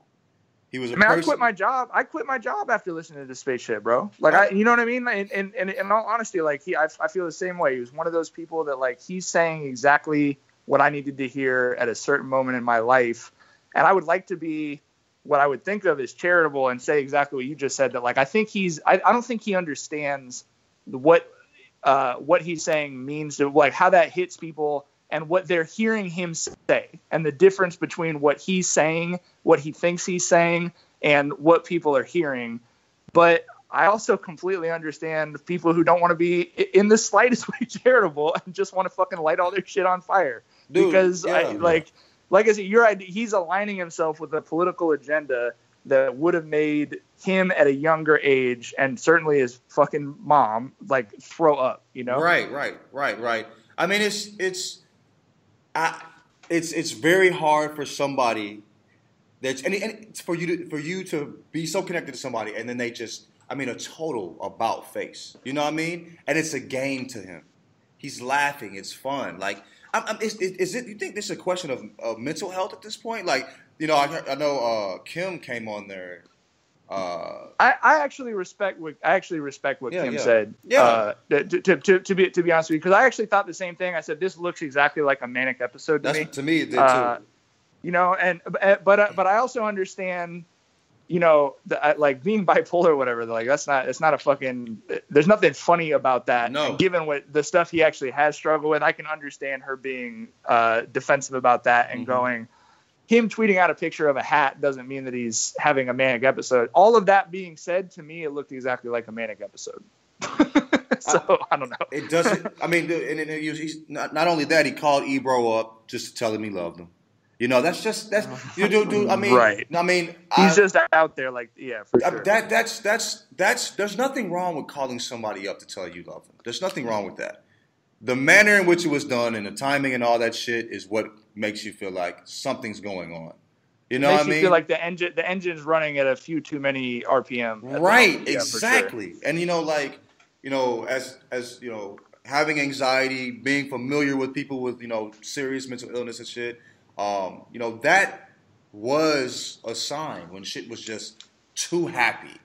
He was a I mean, I quit my job. I quit my job after listening to the Spaceship, bro. Like, I, you know what I mean? And, and, and in all honesty, like he, I, I feel the same way. He was one of those people that like he's saying exactly what I needed to hear at a certain moment in my life, and I would like to be what I would think of as charitable and say exactly what you just said. That like I think he's, I, I don't think he understands what uh, what he's saying means to like how that hits people and what they're hearing him say and the difference between what he's saying, what he thinks he's saying, and what people are hearing. But I also completely understand people who don't want to be in the slightest way charitable and just want to fucking light all their shit on fire. Dude, because I, yeah. like like I said, you're right, he's aligning himself with a political agenda that would have made him at a younger age and certainly his fucking mom like throw up, you know? Right, right, right, right. I mean, it's it's, I, it's it's very hard for somebody that's and, and for you to for you to be so connected to somebody and then they just I mean a total about face. You know what I mean? And it's a game to him. He's laughing. It's fun. Like, I'm, I'm, is, is, is it? You think this is a question of, of mental health at this point? Like, you know, I, I know uh, Kim came on there. Uh, I, I actually respect what I actually respect what Yeah, Kim yeah. said. Yeah. Uh, to, to, to, to be to be honest with you, because I actually thought the same thing. I said this looks exactly like a manic episode to that's me. to me it did too. Uh, you know, and but uh, but I also understand, you know, the, uh, like being bipolar or whatever. Like that's not it's not a fucking. There's nothing funny about that. No. And given what the stuff he actually has struggled with, I can understand her being uh, defensive about that and Mhm. going. Him tweeting out a picture of a hat doesn't mean that he's having a manic episode. All of that being said, to me, it looked exactly like a manic episode. so uh, I don't know. It doesn't. I mean, and, and he he's not, not only that, he called Ebro up just to tell him he loved him. You know, that's just that's you do do. I mean, Right. I mean, He's I- just out there, like yeah, for I- sure. that that's that's that's. There's nothing wrong with calling somebody up to tell you love them. There's nothing wrong with that. The manner in which it was done and the timing and all that shit is what makes you feel like something's going on. You know makes what I mean? you mean? feel like the engine the engine's running at a few too many RPM. right. Yeah, for sure. exactly and you know like you know as as you know having anxiety being familiar with people with you know serious mental illness and shit um you know that was a sign when shit was just too happy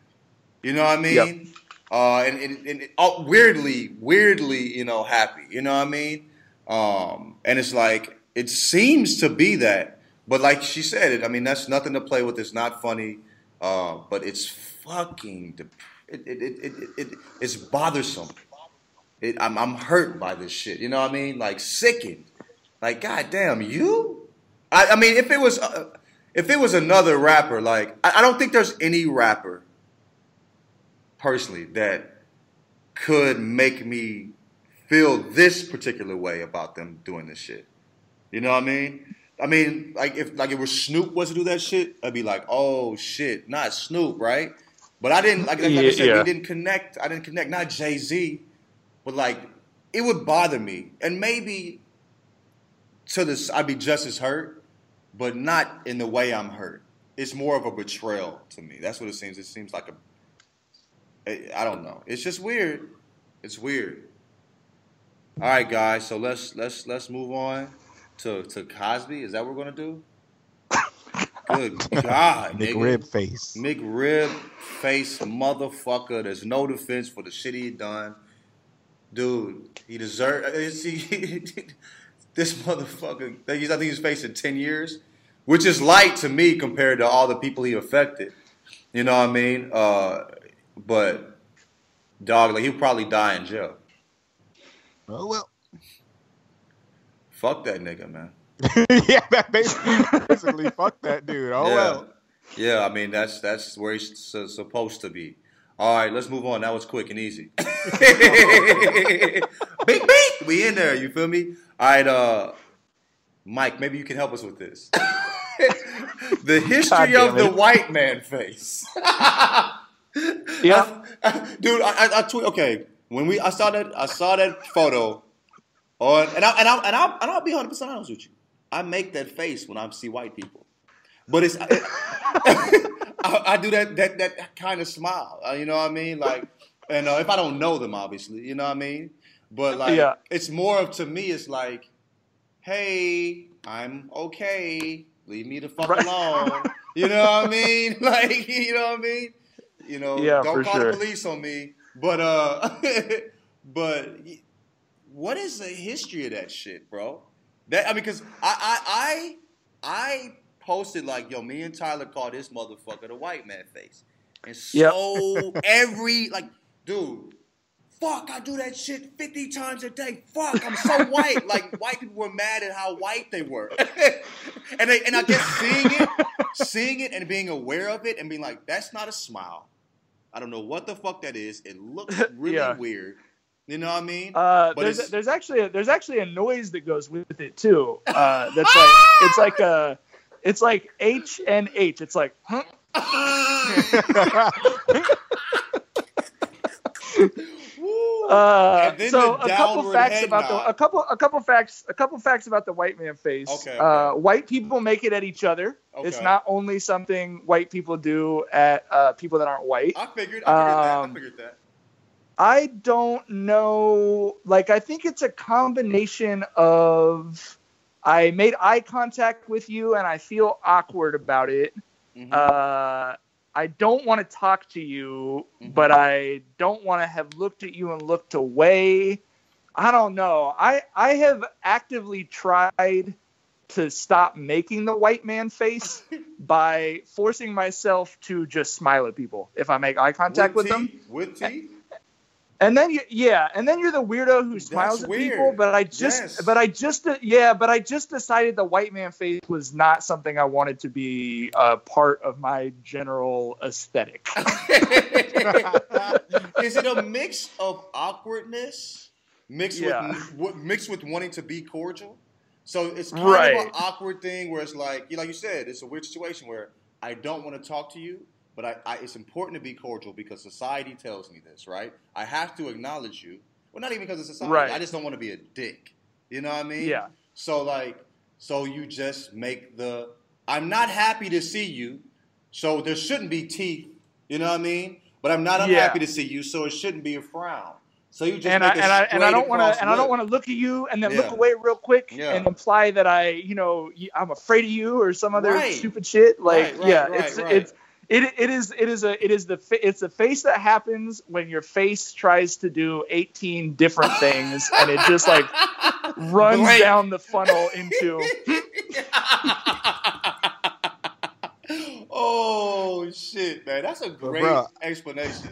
you know what i mean Yep. Uh and, and, and oh, weirdly weirdly you know happy you know what i mean um and it's like it seems to be that But like she said, it. I mean, that's nothing to play with. It's not funny, uh, but it's fucking. Dep- it, it, it, it, it, it, it's bothersome. It, I'm, I'm hurt by this shit. You know what I mean? Like sickened. Like, goddamn, you. I, I mean, if it was, uh, if it was another rapper, like I, I don't think there's any rapper, personally, that could make me feel this particular way about them doing this shit. You know what I mean? I mean, like if like if it was Snoop was to do that shit, I'd be like, oh shit, not Snoop, right? But I didn't like, like, like I said, Yeah. we didn't connect. I didn't connect. Not Jay Z, but like it would bother me, and maybe to this I'd be just as hurt, but not in the way I'm hurt. It's more of a betrayal to me. That's what it seems. It seems like a I don't know. It's just weird. It's weird. All right, guys. So let's let's let's move on to to Cosby. Is that what we're gonna do? Good God. McRib face. McRib face motherfucker. There's no defense for the shit he done. Dude, he deserved. this motherfucker. I think he's facing ten years, which is light to me compared to all the people he affected. You know what I mean? Uh, but dog, like he'll probably die in jail. Oh well. Fuck that nigga, man. yeah, that basically, basically fuck that dude. Oh yeah. well. Yeah, I mean that's that's where he's su- supposed to be. All right, let's move on. That was quick and easy. beep beep. We in there. You feel me? All right, uh, Mike. Maybe you can help us with this. the history of the white man face. Yeah. dude. I, I, I tweet. Okay, when we I saw that I saw that photo on, and I and I and I and I'll be hundred percent honest with you. I make that face when I see white people, but it's I, I do that that that kind of smile. uh, You know what I mean? Like, and uh, if I don't know them, obviously, you know what I mean. But like, Yeah. it's more of to me. It's like, hey, I'm okay. Leave me the fuck Right. alone. You know what I mean? Like, you know what I mean? You know, Yeah, don't call sure. the police on me. But uh, but what is the history of that shit, bro? That I mean, because I I I I posted like, yo, me and Tyler call this motherfucker the white man face, and so every like, dude. Fuck, I do that shit 50 times a day. Fuck, I'm so white. Like white people were mad at how white they were. and they, and I guess seeing it, seeing it and being aware of it and being like, that's not a smile. I don't know what the fuck that is. It looks really Yeah. weird. You know what I mean? Uh, But there's it's- there's actually a, there's actually a noise that goes with it too. Uh, that's like it's like a it's like H and H. It's like huh? Uh, so a couple facts about nod. the a couple a couple facts a couple facts about the white man face. Okay, okay. Uh, white people make it at each other. It's not only something white people do at uh, people that aren't white. I figured, I figured that. I Um, figured that. I don't know. Like, I think it's a combination of I made eye contact with you and I feel awkward about it. Mhm. Uh, I don't want to talk to you, Mhm. but I don't want to have looked at you and looked away. I don't know. I I have actively tried to stop making the white man face by forcing myself to just smile at people if I make eye contact with, them. With teeth? And then you, yeah, and then you're the weirdo who smiles That's at weird. people. But I just, Yes. but I just, yeah, but I just decided the white man face was not something I wanted to be a part of my general aesthetic. is it a mix of awkwardness mixed Yeah. with mixed with wanting to be cordial? So it's kind of an awkward thing where it's like, you like you said, it's a weird situation where I don't want to talk to you, but I, I, it's important to be cordial because society tells me this, right? I have to acknowledge you. Well, not even because of society. Right. I just don't want to be a dick. You know what I mean? Yeah. So like, so you just make the. I'm not happy to see you, so there shouldn't be teeth. You know what I mean? But I'm not Yeah. unhappy to see you, so it shouldn't be a frown. So you just and I and I and I don't want to and I don't want to look at you and then Yeah. look away real quick Yeah. and imply that I, you know, I'm afraid of you or some other Right. stupid shit. Like, Right, right, yeah, it's it's. It, it is it is a it is the fa- it's the face that happens when your face tries to do 18 different things and it just like runs Blank. down the funnel into Oh shit, man, that's a great bruh. explanation.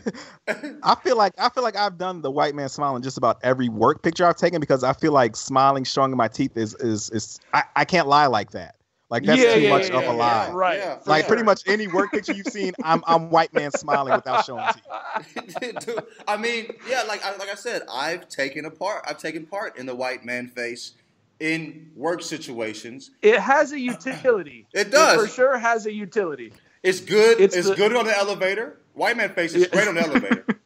I feel like I feel like I've done the white man smiling just about every work picture I've taken because I feel like smiling, showing my teeth is is is I, I can't lie like that. Like that's Yeah, too yeah, much yeah, of a lie. yeah. Right, Yeah, Like sure. pretty much any work picture you've seen, I'm I'm white man smiling without showing teeth. Dude, I mean, yeah, like I, like I said, I've taken a part. I've taken part in the white man face in work situations. It has a utility. It does. for sure has a utility. It's good. It's, It's the- good on the elevator. White man face is great on the elevator.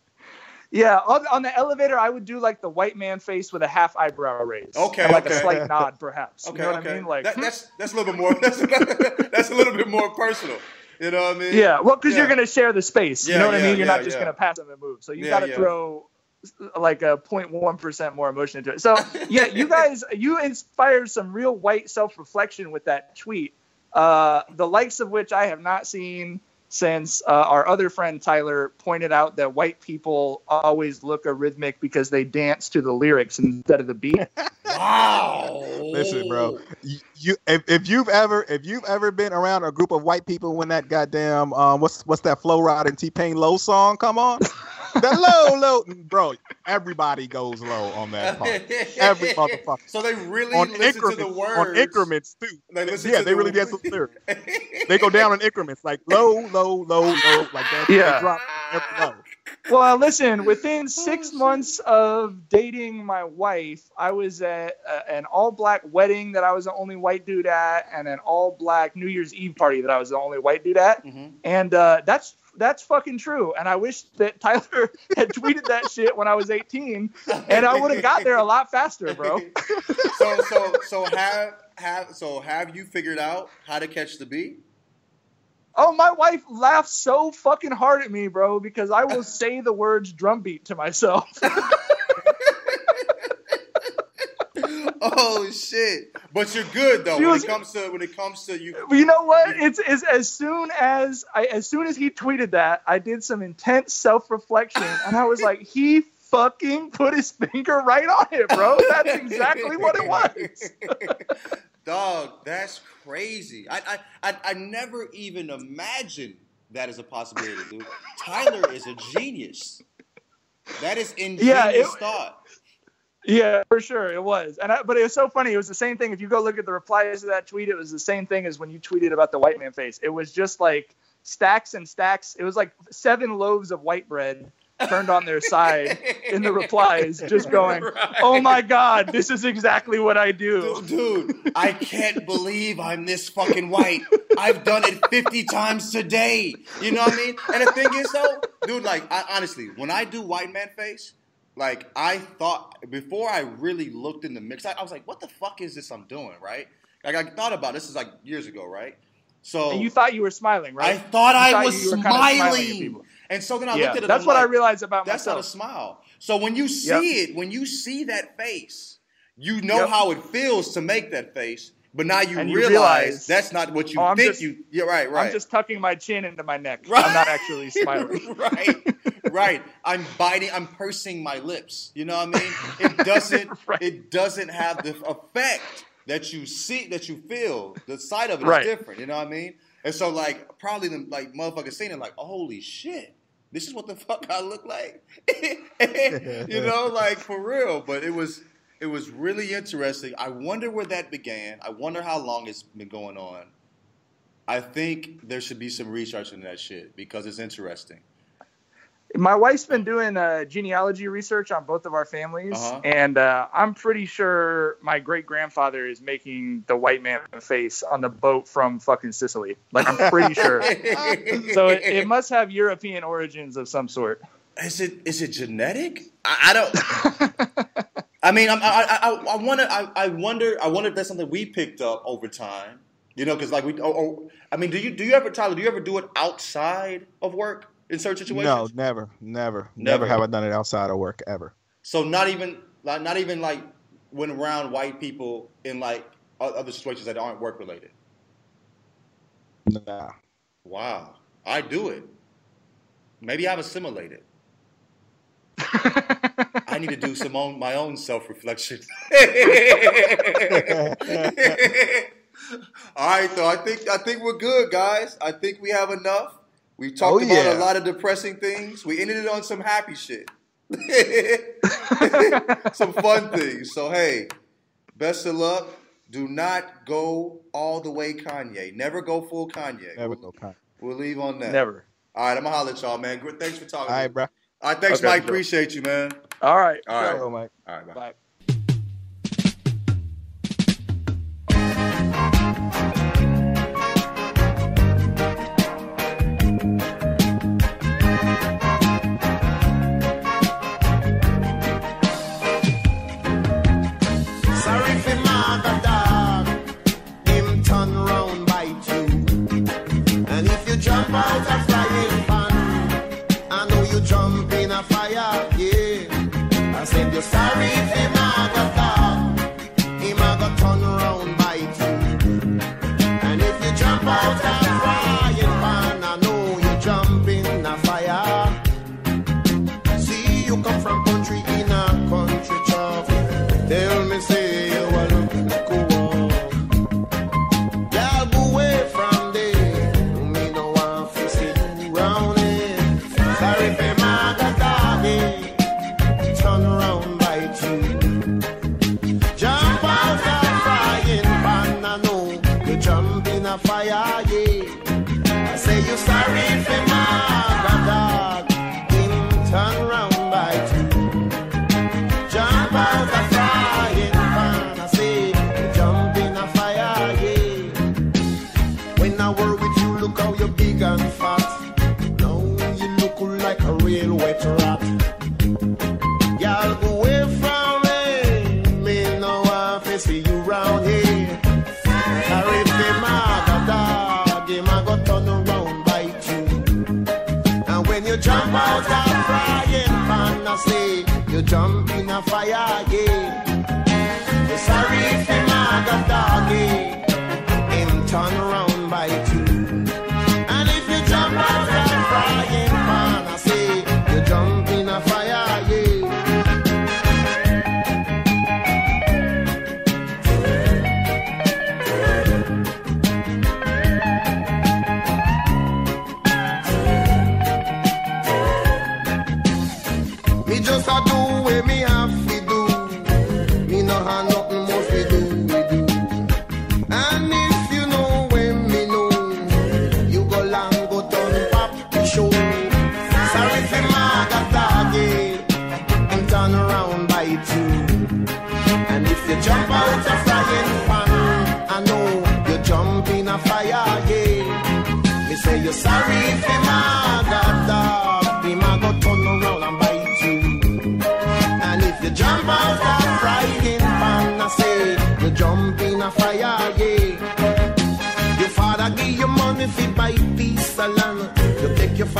Yeah, on, on the elevator, I would do like the white man face with a half eyebrow raise. Okay, like okay. a slight nod, perhaps. Okay, you know what okay. I mean? Like, that, that's that's a little bit more. That's, that's a little bit more personal. You know what I mean? yeah, well, because you're gonna share the space. Yeah, you know what yeah, I mean? You're yeah, not just yeah. gonna pass them and move. So you Yeah, got to yeah. throw like a 0.1 percent more emotion into it. So yeah, you guys, you inspired some real white self-reflection with that tweet. Uh, the likes of which I have not seen since uh, our other friend Tyler pointed out that white people always look arrhythmic because they dance to the lyrics instead of the beat. Wow. Listen, bro. You, you if, if you've ever if you've ever been around a group of white people when that goddamn um what's what's that Flo Rida and T Pain low song come on? that low low bro, everybody goes low on that part. Every motherfucker. So they really On listen to increments, the words. on increments too. They listen yeah, to they the really dance to the lyrics. They go down in increments, like low, low, low, low, like that. Yeah. They drop every low. Well, listen, within six months of dating my wife, I was at uh, an all black wedding that I was the only white dude at, and an all black New Year's Eve party that I was the only white dude at. Mhm. And uh, that's that's fucking true. And I wish that Tyler had tweeted that shit when I was 18, and I would have got there a lot faster, bro. so so so have have so have you figured out how to catch the bee? Oh, my wife laughs so fucking hard at me, bro, because I will say the words drum beat to myself. Oh shit! But you're good though She when was- it comes to when it comes to you. You know what? It's, it's as soon as I as soon as he tweeted that, I did some intense self reflection, and I was like, he fucking put his finger right on it, bro. That's exactly what it was. Dog, that's crazy. I, I I I never even imagined that as a possibility, dude. Tyler is a genius. That is ingenious Yeah, it- thought. Yeah, for sure it was. And I, but it was so funny. It was the same thing. If you go look at the replies to that tweet, it was the same thing as when you tweeted about the white man face. It was just like stacks and stacks. It was like seven loaves of white bread turned on their side in the replies, just going, Right. "Oh my god, this is exactly what I do." Dude, dude, I can't believe I'm this fucking white. I've done it 50 times today. You know what I mean? And the thing is, though, dude, like, I, honestly, when I do white man face, like, I thought, before I really looked in the mix, I, I was like, what the fuck is this I'm doing, right? Like, I thought about this is like years ago, right? So And you thought you were smiling, right? I thought You I thought was you were kinda smiling at smiling. people. And so then I yeah, looked at it. that's what I realized about That's not a smile. So when you see Yep. it, when you see that face, you know Yep. how it feels to make that face. But now you, you realize, realize, that's not what you oh, think just- you. Yeah, right, right. I'm just tucking my chin into my neck. Right. I'm not actually smiling. right, right. I'm biting. I'm pursing my lips. You know what I mean? It doesn't. Right. It doesn't have the effect that you see, that you feel. The sight of it is Right. different. You know what I mean? And so, like, probably the like motherfuckers seen it, like, holy shit. This is what the fuck I look like, you know, like for real. But it was, it was really interesting. I wonder where that began. I wonder how long it's been going on. I think there should be some research into that shit because it's interesting. My wife's been doing uh, genealogy research on both of our families, Uh-huh. and uh, I'm pretty sure my great grandfather is making the white man face on the boat from fucking Sicily. Like I'm pretty sure. So it, it must have European origins of some sort. Is it is it genetic? I, I don't. I mean, I'm, I I I- I wonder. I, I wonder. I wonder if that's something we picked up over time. You know, because like we. Oh, oh, I mean, do you do you ever, Tyler? Do you ever do it outside of work in certain situations? No, never, never, never, never have I done it outside of work ever. So not even like not even like when around white people in like other situations that aren't work related. Nah. Wow, I do it. Maybe I've assimilated. I need to do some own, my own self reflection. All right, so I think I think we're good, guys. I think we have enough. We oh, talked oh, about a lot of depressing things. We ended it on some happy shit. some fun things. So hey, best of luck. Do not go all the way Kanye. Never go full Kanye. Never go Kanye. We'll leave on that. Never. All right, I'm gonna holler at y'all, man. Thanks for talking. All right, bro. All right, thanks, okay, Mike. Sure. Appreciate you, man. All right. All right. Hello, Mike. All right, bye. bye. Say, you jump in a fire again. You're sorry if you're mad doggy.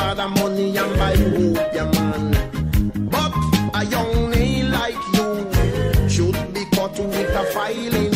father money and buy hope, yeah, man. But a young nail like you should be caught with a filing.